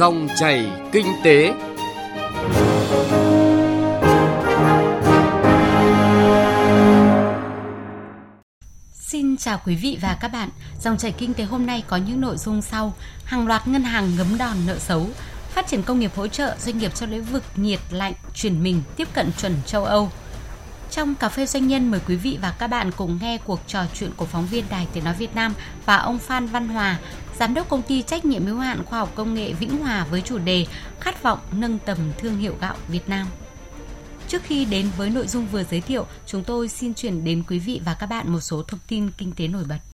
Dòng chảy kinh tế. Xin chào quý vị và các bạn. Dòng chảy kinh tế hôm nay có những nội dung sau: hàng loạt ngân hàng ngấm đòn nợ xấu, phát triển công nghiệp hỗ trợ doanh nghiệp trong lĩnh vực nhiệt lạnh chuyển mình tiếp cận chuẩn châu Âu. Trong cà phê doanh nhân mời quý vị và các bạn cùng nghe cuộc trò chuyện của phóng viên Đài Tiếng nói Việt Nam và ông Phan Văn Hòa, giám đốc công ty trách nhiệm hữu hạn khoa học công nghệ Vĩnh Hòa với chủ đề Khát vọng nâng tầm thương hiệu gạo Việt Nam. Trước khi đến với nội dung vừa giới thiệu, chúng tôi xin chuyển đến quý vị và các bạn một số thông tin kinh tế nổi bật.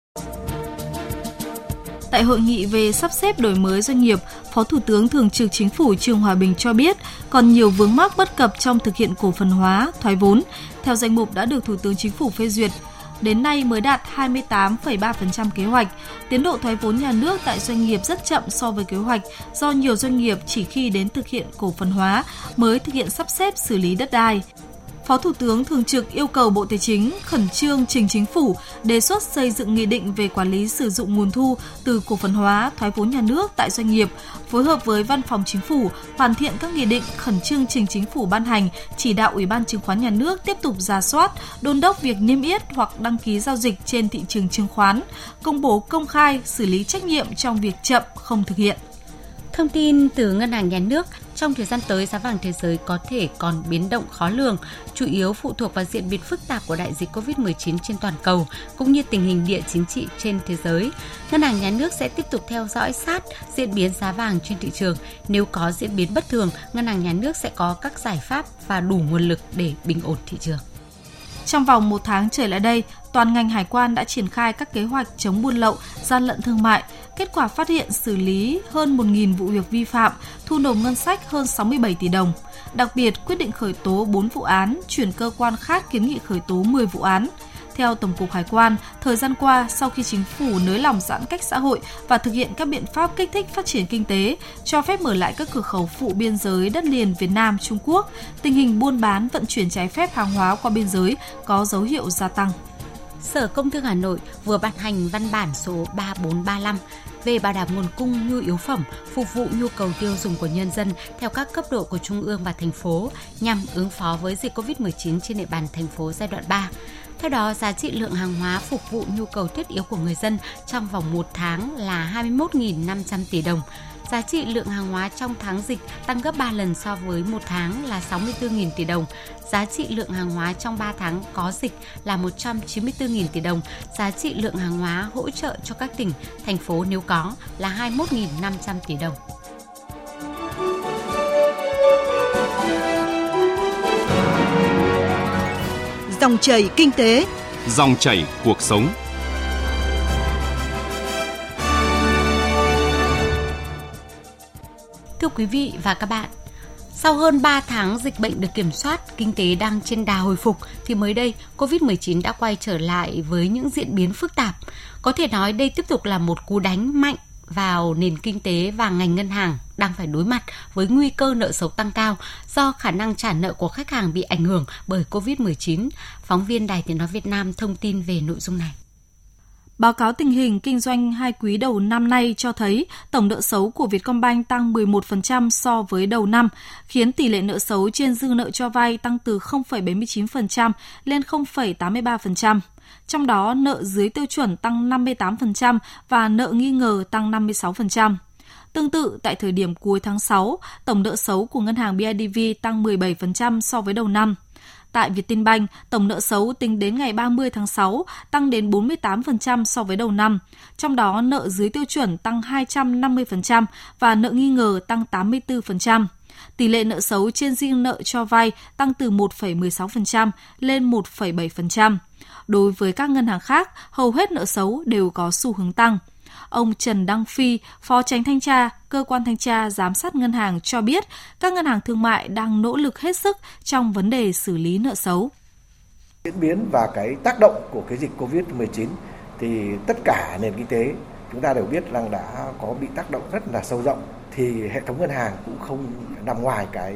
Tại hội nghị về sắp xếp đổi mới doanh nghiệp, Phó Thủ tướng Thường trực Chính phủ Trương Hòa Bình cho biết còn nhiều vướng mắc bất cập trong thực hiện cổ phần hóa, thoái vốn. Theo danh mục đã được Thủ tướng Chính phủ phê duyệt, đến nay mới đạt 28,3% kế hoạch. Tiến độ thoái vốn nhà nước tại doanh nghiệp rất chậm so với kế hoạch do nhiều doanh nghiệp chỉ khi đến thực hiện cổ phần hóa mới thực hiện sắp xếp xử lý đất đai. Phó Thủ tướng Thường trực yêu cầu Bộ Tài chính khẩn trương trình chính phủ đề xuất xây dựng nghị định về quản lý sử dụng nguồn thu từ cổ phần hóa, thoái vốn nhà nước tại doanh nghiệp, phối hợp với Văn phòng Chính phủ hoàn thiện các nghị định khẩn trương trình chính phủ ban hành, chỉ đạo Ủy ban Chứng khoán Nhà nước tiếp tục ra soát, đôn đốc việc niêm yết hoặc đăng ký giao dịch trên thị trường chứng khoán, công bố công khai xử lý trách nhiệm trong việc chậm không thực hiện. Thông tin từ Ngân hàng Nhà nước, trong thời gian tới giá vàng thế giới có thể còn biến động khó lường, chủ yếu phụ thuộc vào diễn biến phức tạp của đại dịch COVID-19 trên toàn cầu cũng như tình hình địa chính trị trên thế giới. Ngân hàng Nhà nước sẽ tiếp tục theo dõi sát diễn biến giá vàng trên thị trường. Nếu có diễn biến bất thường, Ngân hàng Nhà nước sẽ có các giải pháp và đủ nguồn lực để bình ổn thị trường. Trong vòng một tháng trở lại đây, toàn ngành hải quan đã triển khai các kế hoạch chống buôn lậu, gian lận thương mại, kết quả phát hiện xử lý hơn 1.000 vụ việc vi phạm, thu nộp ngân sách hơn 67 tỷ đồng. Đặc biệt, quyết định khởi tố 4 vụ án, chuyển cơ quan khác kiến nghị khởi tố 10 vụ án. Theo Tổng cục Hải quan, thời gian qua, sau khi chính phủ nới lỏng giãn cách xã hội và thực hiện các biện pháp kích thích phát triển kinh tế, cho phép mở lại các cửa khẩu phụ biên giới đất liền Việt Nam Trung Quốc, tình hình buôn bán vận chuyển trái phép hàng hóa qua biên giới có dấu hiệu gia tăng. Sở Công Thương Hà Nội vừa ban hành văn bản số 3435 về bảo đảm nguồn cung nhu yếu phẩm phục vụ nhu cầu tiêu dùng của nhân dân theo các cấp độ của trung ương và thành phố nhằm ứng phó với dịch COVID-19 trên địa bàn thành phố giai đoạn 3. Theo đó, giá trị lượng hàng hóa phục vụ nhu cầu thiết yếu của người dân trong vòng một tháng là 21.500 tỷ đồng. Giá trị lượng hàng hóa trong tháng dịch tăng gấp 3 lần so với một tháng là 64.000 tỷ đồng. Giá trị lượng hàng hóa trong 3 tháng có dịch là 194.000 tỷ đồng. Giá trị lượng hàng hóa hỗ trợ cho các tỉnh, thành phố nếu có là 21.500 tỷ đồng. Dòng chảy kinh tế, Dòng chảy cuộc sống. Quý vị và các bạn, sau hơn 3 tháng dịch bệnh được kiểm soát, kinh tế đang trên đà hồi phục thì mới đây COVID-19 đã quay trở lại với những diễn biến phức tạp. Có thể nói đây tiếp tục là một cú đánh mạnh vào nền kinh tế và ngành ngân hàng đang phải đối mặt với nguy cơ nợ xấu tăng cao do khả năng trả nợ của khách hàng bị ảnh hưởng bởi COVID-19. Phóng viên Đài Tiếng Nói Việt Nam thông tin về nội dung này. Báo cáo tình hình kinh doanh hai quý đầu năm nay cho thấy tổng nợ xấu của Vietcombank tăng 11% so với đầu năm, khiến tỷ lệ nợ xấu trên dư nợ cho vay tăng từ 0,79% lên 0,83%. Trong đó, nợ dưới tiêu chuẩn tăng 58% và nợ nghi ngờ tăng 56%. Tương tự, tại thời điểm cuối tháng 6, tổng nợ xấu của ngân hàng BIDV tăng 17% so với đầu năm. Tại Vietinbank, tổng nợ xấu tính đến ngày 30 tháng 6 tăng đến 48% so với đầu năm, trong đó nợ dưới tiêu chuẩn tăng 250% và nợ nghi ngờ tăng 84%. Tỷ lệ nợ xấu trên riêng nợ cho vay tăng từ 1,16% lên 1,7%. Đối với các ngân hàng khác, hầu hết nợ xấu đều có xu hướng tăng. Ông Trần Đăng Phi, Phó Tránh Thanh tra, Cơ quan Thanh tra Giám sát Ngân hàng cho biết các ngân hàng thương mại đang nỗ lực hết sức trong vấn đề xử lý nợ xấu. Diễn biến và cái tác động của cái dịch Covid-19 thì tất cả nền kinh tế chúng ta đều biết rằng đã có bị tác động rất là sâu rộng thì hệ thống ngân hàng cũng không nằm ngoài cái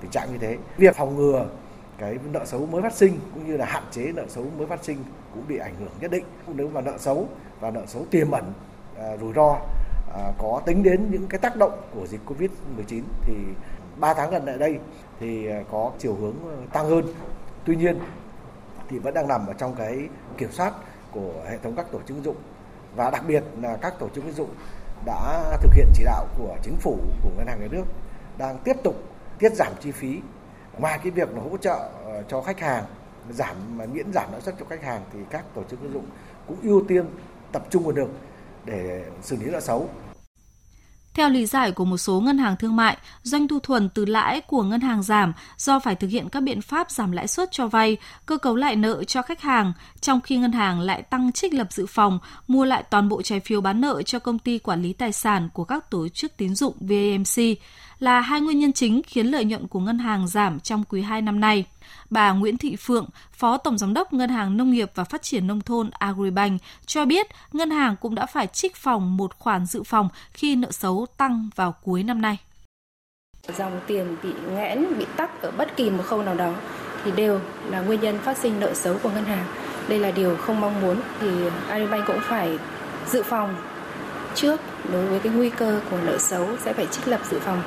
tình trạng như thế. Việc phòng ngừa cái nợ xấu mới phát sinh cũng như là hạn chế nợ xấu mới phát sinh cũng bị ảnh hưởng nhất định. Nếu mà nợ xấu và nợ xấu tiềm ẩn À, rủi ro à, có tính đến những cái tác động của dịch Covid-19 thì 3 tháng gần lại đây thì à, có chiều hướng tăng hơn. Tuy nhiên thì vẫn đang nằm ở trong cái kiểm soát của hệ thống các tổ chức tín dụng và đặc biệt là các tổ chức tín dụng đã thực hiện chỉ đạo của chính phủ, của ngân hàng nhà nước đang tiếp tục tiết giảm chi phí ngoài cái việc là hỗ trợ cho khách hàng, giảm, miễn giảm lãi suất cho khách hàng thì các tổ chức tín dụng cũng ưu tiên tập trung nguồn lực để xử lý nợ xấu. Theo lý giải của một số ngân hàng thương mại, doanh thu thuần từ lãi của ngân hàng giảm do phải thực hiện các biện pháp giảm lãi suất cho vay, cơ cấu lại nợ cho khách hàng, trong khi ngân hàng lại tăng trích lập dự phòng, mua lại toàn bộ trái phiếu bán nợ cho công ty quản lý tài sản của các tổ chức tín dụng VAMC là hai nguyên nhân chính khiến lợi nhuận của ngân hàng giảm trong quý 2 năm nay. Bà Nguyễn Thị Phượng, Phó Tổng Giám đốc Ngân hàng Nông nghiệp và Phát triển Nông thôn Agribank cho biết ngân hàng cũng đã phải trích phòng một khoản dự phòng khi nợ xấu tăng vào cuối năm nay. Dòng tiền bị nghẽn, bị tắc ở bất kỳ một khâu nào đó thì đều là nguyên nhân phát sinh nợ xấu của ngân hàng. Đây là điều không mong muốn thì Agribank cũng phải dự phòng trước đối với cái nguy cơ của nợ xấu sẽ phải trích lập dự phòng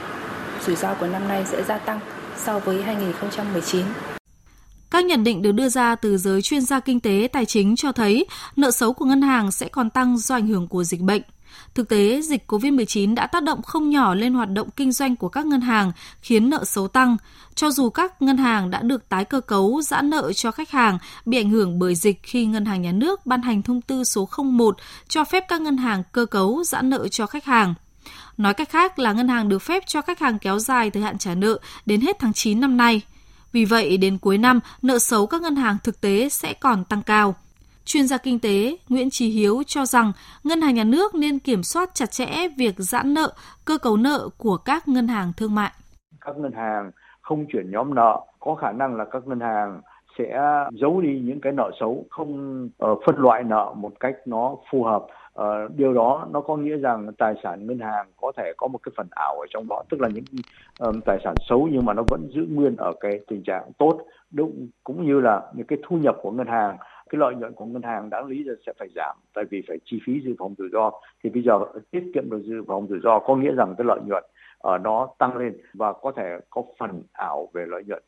rủi ro của năm nay sẽ gia tăng so với 2019. Các nhận định được đưa ra từ giới chuyên gia kinh tế tài chính cho thấy nợ xấu của ngân hàng sẽ còn tăng do ảnh hưởng của dịch bệnh. Thực tế, dịch COVID-19 đã tác động không nhỏ lên hoạt động kinh doanh của các ngân hàng, khiến nợ xấu tăng. Cho dù các ngân hàng đã được tái cơ cấu giãn nợ cho khách hàng bị ảnh hưởng bởi dịch khi Ngân hàng Nhà nước ban hành thông tư số 01 cho phép các ngân hàng cơ cấu giãn nợ cho khách hàng. Nói cách khác là ngân hàng được phép cho khách hàng kéo dài thời hạn trả nợ đến hết tháng 9 năm nay. Vì vậy, đến cuối năm, nợ xấu các ngân hàng thực tế sẽ còn tăng cao. Chuyên gia kinh tế Nguyễn Trí Hiếu cho rằng ngân hàng nhà nước nên kiểm soát chặt chẽ việc giãn nợ, cơ cấu nợ của các ngân hàng thương mại. Các ngân hàng không chuyển nhóm nợ, có khả năng là các ngân hàng sẽ giấu đi những cái nợ xấu, không ờ, phân loại nợ một cách nó phù hợp Ờ, điều đó nó có nghĩa rằng tài sản ngân hàng có thể có một cái phần ảo ở trong đó tức là những um, tài sản xấu nhưng mà nó vẫn giữ nguyên ở cái tình trạng tốt. Đúng cũng như là những cái thu nhập của ngân hàng cái lợi nhuận của ngân hàng đáng lý là sẽ phải giảm tại vì phải chi phí dự phòng rủi ro. Thì bây giờ tiết kiệm được dự phòng rủi ro có nghĩa rằng cái lợi nhuận ở nó tăng lên và có thể có phần ảo về lợi nhuận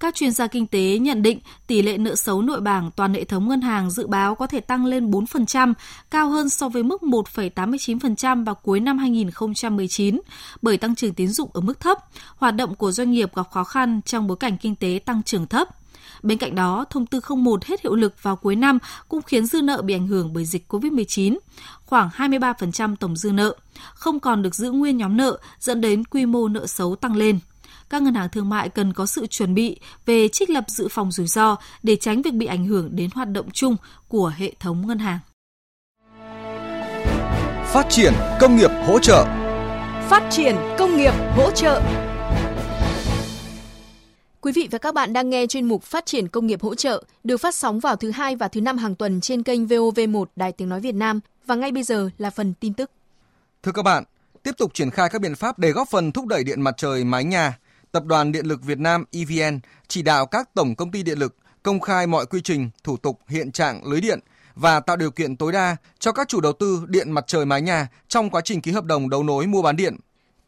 các chuyên gia kinh tế nhận định tỷ lệ nợ xấu nội bảng toàn hệ thống ngân hàng dự báo có thể tăng lên 4%, cao hơn so với mức 1,89% vào cuối năm 2019 bởi tăng trưởng tín dụng ở mức thấp, hoạt động của doanh nghiệp gặp khó khăn trong bối cảnh kinh tế tăng trưởng thấp. Bên cạnh đó, thông tư 01 hết hiệu lực vào cuối năm cũng khiến dư nợ bị ảnh hưởng bởi dịch COVID-19, khoảng 23% tổng dư nợ, không còn được giữ nguyên nhóm nợ dẫn đến quy mô nợ xấu tăng lên các ngân hàng thương mại cần có sự chuẩn bị về trích lập dự phòng rủi ro để tránh việc bị ảnh hưởng đến hoạt động chung của hệ thống ngân hàng. Phát triển công nghiệp hỗ trợ. Phát triển công nghiệp hỗ trợ. Quý vị và các bạn đang nghe chuyên mục Phát triển công nghiệp hỗ trợ được phát sóng vào thứ hai và thứ năm hàng tuần trên kênh VOV1 Đài Tiếng Nói Việt Nam và ngay bây giờ là phần tin tức. Thưa các bạn, tiếp tục triển khai các biện pháp để góp phần thúc đẩy điện mặt trời mái nhà, Tập đoàn Điện lực Việt Nam EVN chỉ đạo các tổng công ty điện lực công khai mọi quy trình, thủ tục, hiện trạng lưới điện và tạo điều kiện tối đa cho các chủ đầu tư điện mặt trời mái nhà trong quá trình ký hợp đồng đấu nối mua bán điện.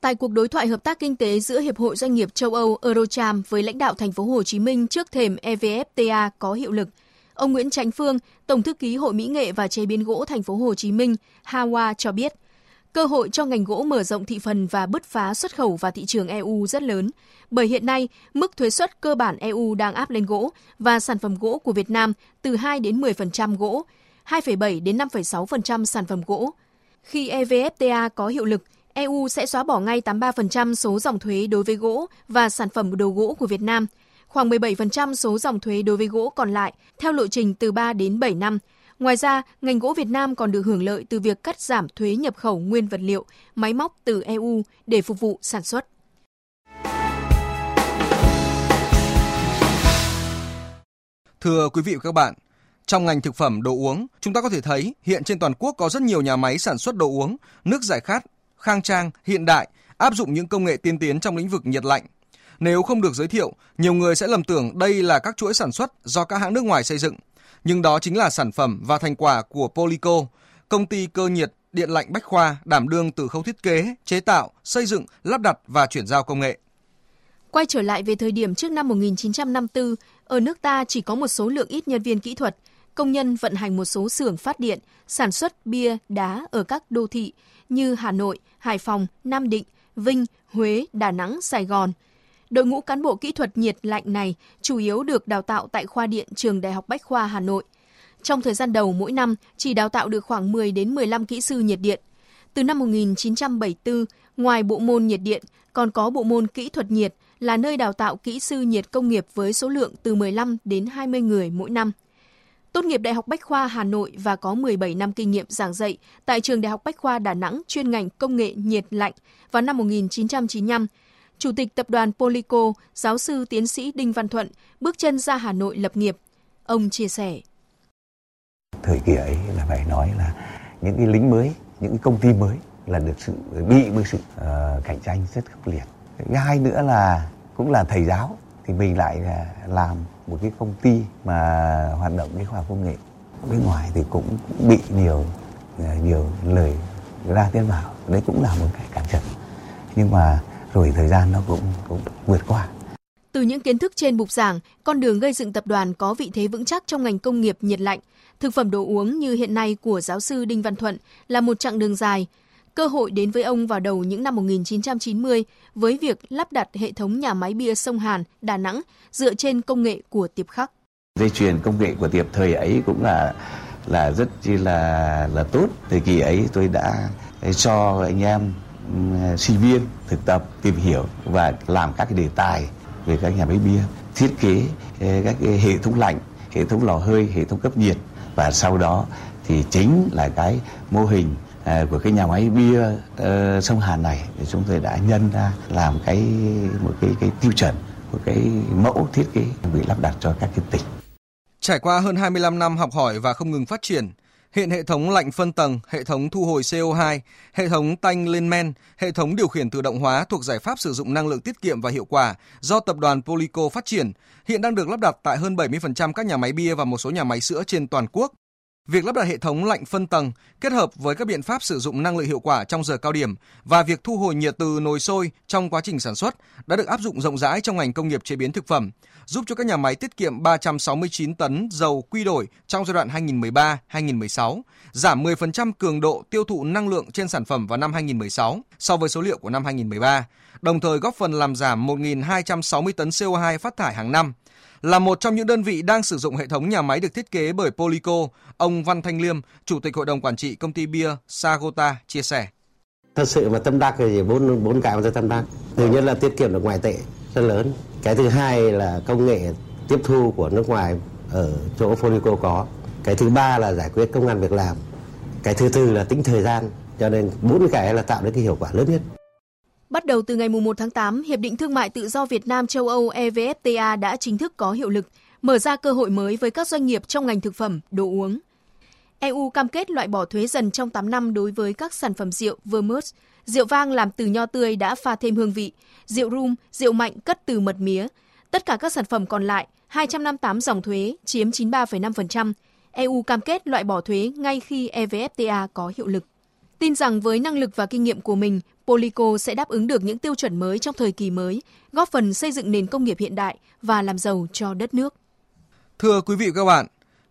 Tại cuộc đối thoại hợp tác kinh tế giữa Hiệp hội Doanh nghiệp châu Âu Eurocharm với lãnh đạo thành phố Hồ Chí Minh trước thềm EVFTA có hiệu lực, ông Nguyễn Tránh Phương, Tổng thư ký Hội Mỹ nghệ và chế biến gỗ thành phố Hồ Chí Minh, Hawa cho biết, Cơ hội cho ngành gỗ mở rộng thị phần và bứt phá xuất khẩu vào thị trường EU rất lớn, bởi hiện nay mức thuế suất cơ bản EU đang áp lên gỗ và sản phẩm gỗ của Việt Nam từ 2 đến 10% gỗ, 2,7 đến 5,6% sản phẩm gỗ. Khi EVFTA có hiệu lực, EU sẽ xóa bỏ ngay 83% số dòng thuế đối với gỗ và sản phẩm đồ gỗ của Việt Nam, khoảng 17% số dòng thuế đối với gỗ còn lại theo lộ trình từ 3 đến 7 năm – Ngoài ra, ngành gỗ Việt Nam còn được hưởng lợi từ việc cắt giảm thuế nhập khẩu nguyên vật liệu, máy móc từ EU để phục vụ sản xuất. Thưa quý vị và các bạn, trong ngành thực phẩm đồ uống, chúng ta có thể thấy hiện trên toàn quốc có rất nhiều nhà máy sản xuất đồ uống, nước giải khát, khang trang, hiện đại, áp dụng những công nghệ tiên tiến trong lĩnh vực nhiệt lạnh. Nếu không được giới thiệu, nhiều người sẽ lầm tưởng đây là các chuỗi sản xuất do các hãng nước ngoài xây dựng – nhưng đó chính là sản phẩm và thành quả của Polico, công ty cơ nhiệt điện lạnh Bách Khoa đảm đương từ khâu thiết kế, chế tạo, xây dựng, lắp đặt và chuyển giao công nghệ. Quay trở lại về thời điểm trước năm 1954, ở nước ta chỉ có một số lượng ít nhân viên kỹ thuật, công nhân vận hành một số xưởng phát điện, sản xuất bia, đá ở các đô thị như Hà Nội, Hải Phòng, Nam Định, Vinh, Huế, Đà Nẵng, Sài Gòn. Đội ngũ cán bộ kỹ thuật nhiệt lạnh này chủ yếu được đào tạo tại khoa điện trường Đại học Bách khoa Hà Nội. Trong thời gian đầu mỗi năm chỉ đào tạo được khoảng 10 đến 15 kỹ sư nhiệt điện. Từ năm 1974, ngoài bộ môn nhiệt điện, còn có bộ môn kỹ thuật nhiệt là nơi đào tạo kỹ sư nhiệt công nghiệp với số lượng từ 15 đến 20 người mỗi năm. Tốt nghiệp Đại học Bách khoa Hà Nội và có 17 năm kinh nghiệm giảng dạy tại trường Đại học Bách khoa Đà Nẵng chuyên ngành công nghệ nhiệt lạnh vào năm 1995. Chủ tịch tập đoàn Polico, giáo sư tiến sĩ Đinh Văn Thuận bước chân ra Hà Nội lập nghiệp. Ông chia sẻ. Thời kỳ ấy là phải nói là những cái lính mới, những cái công ty mới là được sự bị với sự uh, cạnh tranh rất khốc liệt. Cái hai nữa là cũng là thầy giáo thì mình lại làm một cái công ty mà hoạt động với khoa học công nghệ bên ngoài thì cũng bị nhiều ờ, nhiều lời ra tiếng vào đấy cũng là một cái cản trở nhưng mà rồi thời gian nó cũng cũng vượt qua từ những kiến thức trên bục giảng, con đường gây dựng tập đoàn có vị thế vững chắc trong ngành công nghiệp nhiệt lạnh. Thực phẩm đồ uống như hiện nay của giáo sư Đinh Văn Thuận là một chặng đường dài, Cơ hội đến với ông vào đầu những năm 1990 với việc lắp đặt hệ thống nhà máy bia sông Hàn, Đà Nẵng dựa trên công nghệ của Tiệp Khắc. Dây chuyền công nghệ của Tiệp thời ấy cũng là là rất chi là là tốt. Thời kỳ ấy tôi đã cho anh em sinh viên thực tập tìm hiểu và làm các cái đề tài về các nhà máy bia, thiết kế ờ, các cái hệ thống lạnh, hệ thống lò hơi, hệ thống cấp nhiệt và sau đó thì chính là cái mô hình ờ, của cái nhà máy bia uh, sông Hàn này thì chúng tôi đã nhân ra làm cái một cái cái tiêu chuẩn một cái mẫu thiết kế bị lắp đặt cho các cái tỉnh. Trải qua hơn 25 năm học hỏi và không ngừng phát triển, hiện hệ thống lạnh phân tầng, hệ thống thu hồi CO2, hệ thống tanh lên men, hệ thống điều khiển tự động hóa thuộc giải pháp sử dụng năng lượng tiết kiệm và hiệu quả do tập đoàn Polico phát triển, hiện đang được lắp đặt tại hơn 70% các nhà máy bia và một số nhà máy sữa trên toàn quốc. Việc lắp đặt hệ thống lạnh phân tầng kết hợp với các biện pháp sử dụng năng lượng hiệu quả trong giờ cao điểm và việc thu hồi nhiệt từ nồi sôi trong quá trình sản xuất đã được áp dụng rộng rãi trong ngành công nghiệp chế biến thực phẩm, giúp cho các nhà máy tiết kiệm 369 tấn dầu quy đổi trong giai đoạn 2013-2016, giảm 10% cường độ tiêu thụ năng lượng trên sản phẩm vào năm 2016 so với số liệu của năm 2013, đồng thời góp phần làm giảm 1.260 tấn CO2 phát thải hàng năm là một trong những đơn vị đang sử dụng hệ thống nhà máy được thiết kế bởi Polico, ông Văn Thanh Liêm, Chủ tịch Hội đồng Quản trị công ty bia Sagota chia sẻ. Thật sự mà tâm đắc thì bốn bốn cái mà tôi tâm đắc. Thứ nhất là tiết kiệm được ngoại tệ rất lớn. Cái thứ hai là công nghệ tiếp thu của nước ngoài ở chỗ Polico có. Cái thứ ba là giải quyết công an việc làm. Cái thứ tư là tính thời gian. Cho nên bốn cái là tạo được cái hiệu quả lớn nhất. Bắt đầu từ ngày 1 tháng 8, Hiệp định Thương mại Tự do Việt Nam châu Âu EVFTA đã chính thức có hiệu lực, mở ra cơ hội mới với các doanh nghiệp trong ngành thực phẩm, đồ uống. EU cam kết loại bỏ thuế dần trong 8 năm đối với các sản phẩm rượu vermouth, rượu vang làm từ nho tươi đã pha thêm hương vị, rượu rum, rượu mạnh cất từ mật mía. Tất cả các sản phẩm còn lại, 258 dòng thuế, chiếm 93,5%. EU cam kết loại bỏ thuế ngay khi EVFTA có hiệu lực. Tin rằng với năng lực và kinh nghiệm của mình, Polico sẽ đáp ứng được những tiêu chuẩn mới trong thời kỳ mới, góp phần xây dựng nền công nghiệp hiện đại và làm giàu cho đất nước. Thưa quý vị và các bạn,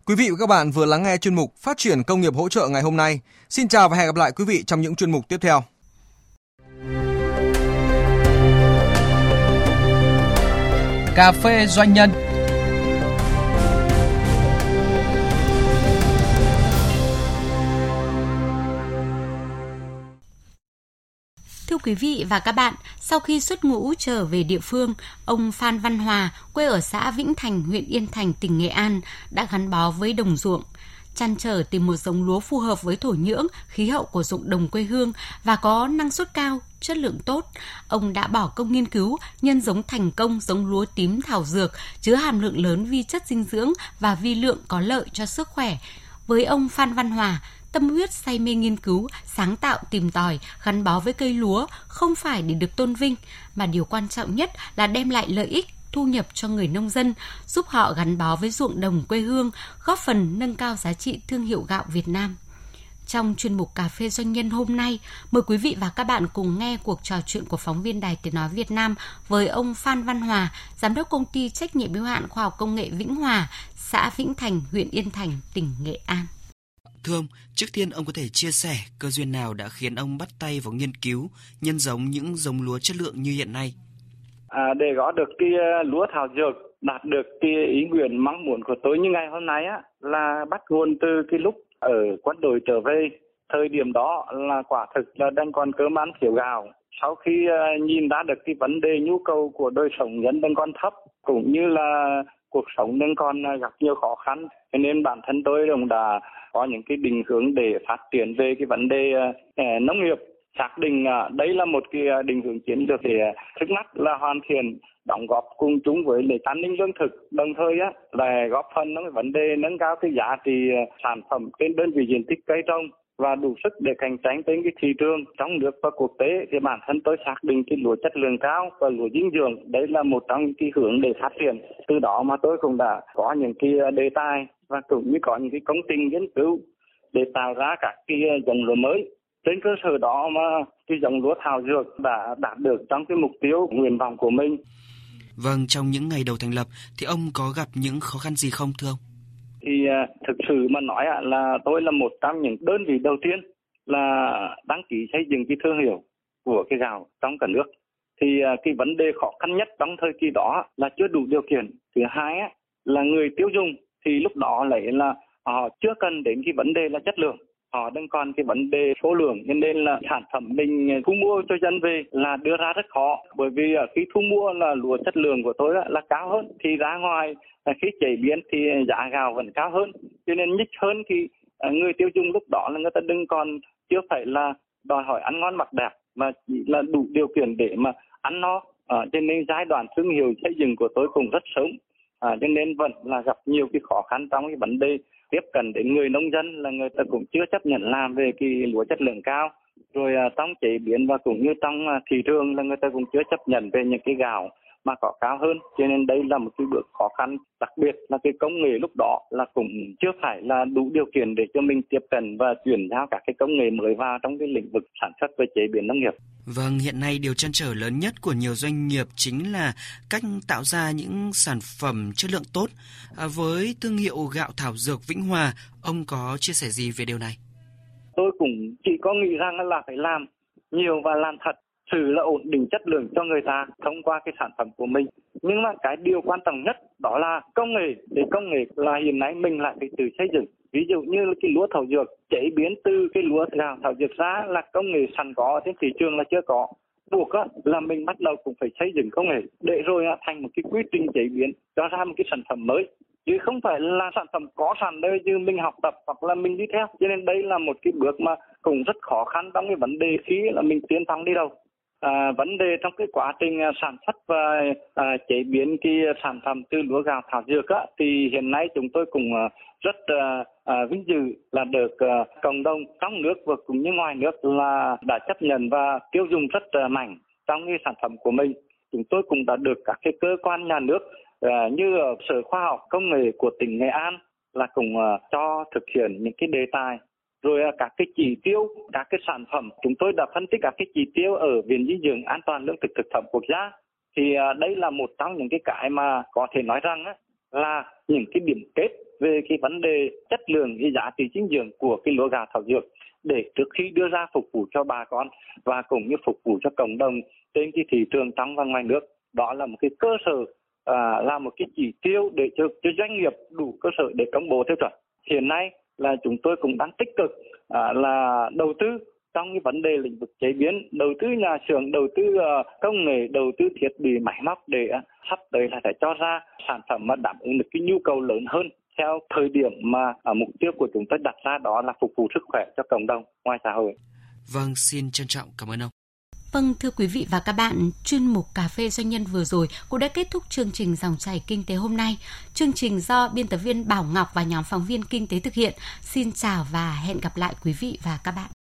quý vị và các bạn vừa lắng nghe chuyên mục Phát triển công nghiệp hỗ trợ ngày hôm nay. Xin chào và hẹn gặp lại quý vị trong những chuyên mục tiếp theo. Cà phê doanh nhân quý vị và các bạn, sau khi xuất ngũ trở về địa phương, ông Phan Văn Hòa, quê ở xã Vĩnh Thành, huyện Yên Thành, tỉnh Nghệ An, đã gắn bó với đồng ruộng. Chăn trở tìm một giống lúa phù hợp với thổ nhưỡng, khí hậu của ruộng đồng quê hương và có năng suất cao, chất lượng tốt. Ông đã bỏ công nghiên cứu nhân giống thành công giống lúa tím thảo dược chứa hàm lượng lớn vi chất dinh dưỡng và vi lượng có lợi cho sức khỏe. Với ông Phan Văn Hòa, tâm huyết say mê nghiên cứu, sáng tạo tìm tòi, gắn bó với cây lúa không phải để được tôn vinh, mà điều quan trọng nhất là đem lại lợi ích thu nhập cho người nông dân, giúp họ gắn bó với ruộng đồng quê hương, góp phần nâng cao giá trị thương hiệu gạo Việt Nam. Trong chuyên mục Cà phê Doanh nhân hôm nay, mời quý vị và các bạn cùng nghe cuộc trò chuyện của phóng viên Đài Tiếng Nói Việt Nam với ông Phan Văn Hòa, Giám đốc công ty trách nhiệm hữu hạn khoa học công nghệ Vĩnh Hòa, xã Vĩnh Thành, huyện Yên Thành, tỉnh Nghệ An. Thưa ông, trước tiên ông có thể chia sẻ cơ duyên nào đã khiến ông bắt tay vào nghiên cứu, nhân giống những giống lúa chất lượng như hiện nay? À, để có được cái ờ, lúa thảo dược đạt được cái ý nguyện mong muốn của tôi như ngày hôm nay á là bắt nguồn từ cái lúc ở quân đội trở về. Thời điểm đó là quả thực là đang còn cơm ăn thiếu gạo. Sau khi ờ, nhìn ra được cái vấn đề nhu cầu của đời sống nhân đang còn thấp cũng như là cuộc sống đang còn à, gặp nhiều khó khăn. Nên bản thân tôi cũng đã có những cái định hướng để phát triển về cái vấn đề uh, nông nghiệp. Xác định uh, đây là một cái định hướng chiến lược để trước mắt là hoàn thiện đóng góp cùng chúng với nền an ninh lương thực. Đồng thời á là góp phần nó cái vấn đề nâng cao cái giá trị sản phẩm trên đơn vị diện tích cây trồng và đủ sức để cạnh tranh trên cái thị trường trong nước và quốc tế. Thì bản thân tôi xác định cái lúa chất lượng cao và lúa dinh dưỡng đấy là một trong những cái hướng để phát triển. Từ đó mà tôi cũng đã có những cái ờ, đề tài và cũng như có những cái công trình nghiên cứu để tạo ra các cái ờ, dòng lúa mới. Trên cơ sở đó mà cái dòng lúa thảo dược đã đạt được trong cái mục tiêu nguyện vọng của mình. Vâng, trong những ngày đầu thành lập thì ông có gặp những khó khăn gì không thưa ông? Thì à, thực sự mà nói là tôi là một trong những đơn vị đầu tiên là đăng ký xây dựng cái thương hiệu của cái gạo trong cả nước. Thì à, cái vấn đề khó khăn nhất trong thời kỳ đó là chưa đủ điều kiện. Thứ hai là người tiêu dùng thì lúc đó lại là họ chưa cần đến cái vấn đề là chất lượng họ đang còn cái vấn đề số lượng cho nên là sản phẩm mình thu mua cho dân về là đưa ra rất khó. Bởi vì à, khi thu mua là lúa chất lượng của tôi là cao hơn. Thì ra ngoài à, khi chế biến thì giá gạo vẫn cao hơn. Cho nên nhích hơn thì à, người tiêu dùng lúc đó là người ta đừng còn chưa phải là đòi hỏi ăn ngon mặc đẹp mà chỉ là đủ điều kiện để mà ăn no. À, cho nên giai đoạn thương hiệu xây dựng của tôi cũng rất sớm. À, cho nên vẫn là gặp nhiều cái khó khăn trong cái vấn đề tiếp cận đến người nông dân là người ta cũng chưa chấp nhận làm về cái lúa chất lượng cao rồi à, trong chế biến và cũng như trong à, thị trường là người ta cũng chưa chấp nhận về những cái gạo mà có cao hơn cho nên đây là một cái bước khó khăn đặc biệt là cái công nghệ lúc đó là cũng chưa phải là đủ điều kiện để cho mình tiếp cận và chuyển giao các cái công nghệ mới vào trong cái lĩnh vực sản xuất và chế biến nông nghiệp. Vâng, hiện nay điều chăn trở lớn nhất của nhiều doanh nghiệp chính là cách tạo ra những sản phẩm chất lượng tốt. À, với thương hiệu gạo thảo dược Vĩnh Hòa, ông có chia sẻ gì về điều này? Tôi cũng chỉ có nghĩ rằng là phải làm nhiều và làm thật. Sự là ổn định chất lượng cho người ta thông qua cái sản phẩm của mình. Nhưng mà cái điều quan trọng nhất đó là công nghệ. Thì công nghệ là hiện nay mình lại phải tự xây dựng. Ví dụ như là cái lúa thảo dược chế biến từ cái lúa gạo thảo dược ra là công nghệ sẵn có trên thị trường là chưa có. Buộc á, là mình bắt đầu cũng phải xây dựng công nghệ để rồi á, thành một cái quy trình chế biến cho ra một cái sản phẩm mới chứ không phải là sản phẩm có sẵn đây như mình học tập hoặc là mình đi theo. Cho nên đây là một cái bước mà cũng rất khó khăn trong cái vấn đề khi là mình tiến thẳng đi đâu. À, vấn đề trong cái quá trình à, sản xuất và à, chế biến cái sản phẩm từ lúa gạo thảo dược á, thì hiện nay chúng tôi cũng à, rất à, à, vinh dự là được à, cộng đồng trong nước và cũng như ngoài nước là đã chấp nhận và tiêu dùng rất à, mạnh trong cái sản phẩm của mình. Chúng tôi cũng đã được các cái cơ quan nhà nước à, như ở sở khoa học công nghệ của tỉnh nghệ an là cùng à, ờ, cho thực hiện những cái đề tài rồi à, các cái chỉ tiêu các cái sản phẩm. Chúng tôi đã phân tích các cái chỉ tiêu ở viện dinh dưỡng an toàn lương thực thực phẩm quốc gia. Thì à, đây là một trong những cái cái mà có thể nói rằng á, là những cái điểm kết về cái vấn đề chất lượng cái giá trị dinh dưỡng của cái lúa gạo thảo dược để trước khi đưa ra phục vụ cho bà con và cũng như phục vụ cho cộng đồng trên cái thị trường trong và ngoài nước. Đó là một cái cơ sở à, là một cái chỉ tiêu để cho, cho doanh nghiệp đủ cơ sở để công bố tiêu chuẩn hiện nay là chúng tôi cũng đang tích cực à, là đầu tư trong cái vấn đề lĩnh vực chế biến đầu tư nhà xưởng đầu tư uh, công nghệ đầu tư thiết bị máy móc để uh, sắp tới là phải cho ra sản phẩm mà đáp ứng được cái nhu cầu lớn hơn theo thời điểm mà uh, mục tiêu của chúng tôi đặt ra đó là phục vụ sức khỏe cho cộng đồng ngoài xã hội. Vâng, xin trân trọng cảm ơn ông. Vâng, thưa quý vị và các bạn, chuyên mục Cà phê Doanh nhân vừa rồi cũng đã kết thúc chương trình Dòng chảy Kinh tế hôm nay. Chương trình do biên tập viên Bảo Ngọc và nhóm phóng viên Kinh tế thực hiện. Xin chào và hẹn gặp lại quý vị và các bạn.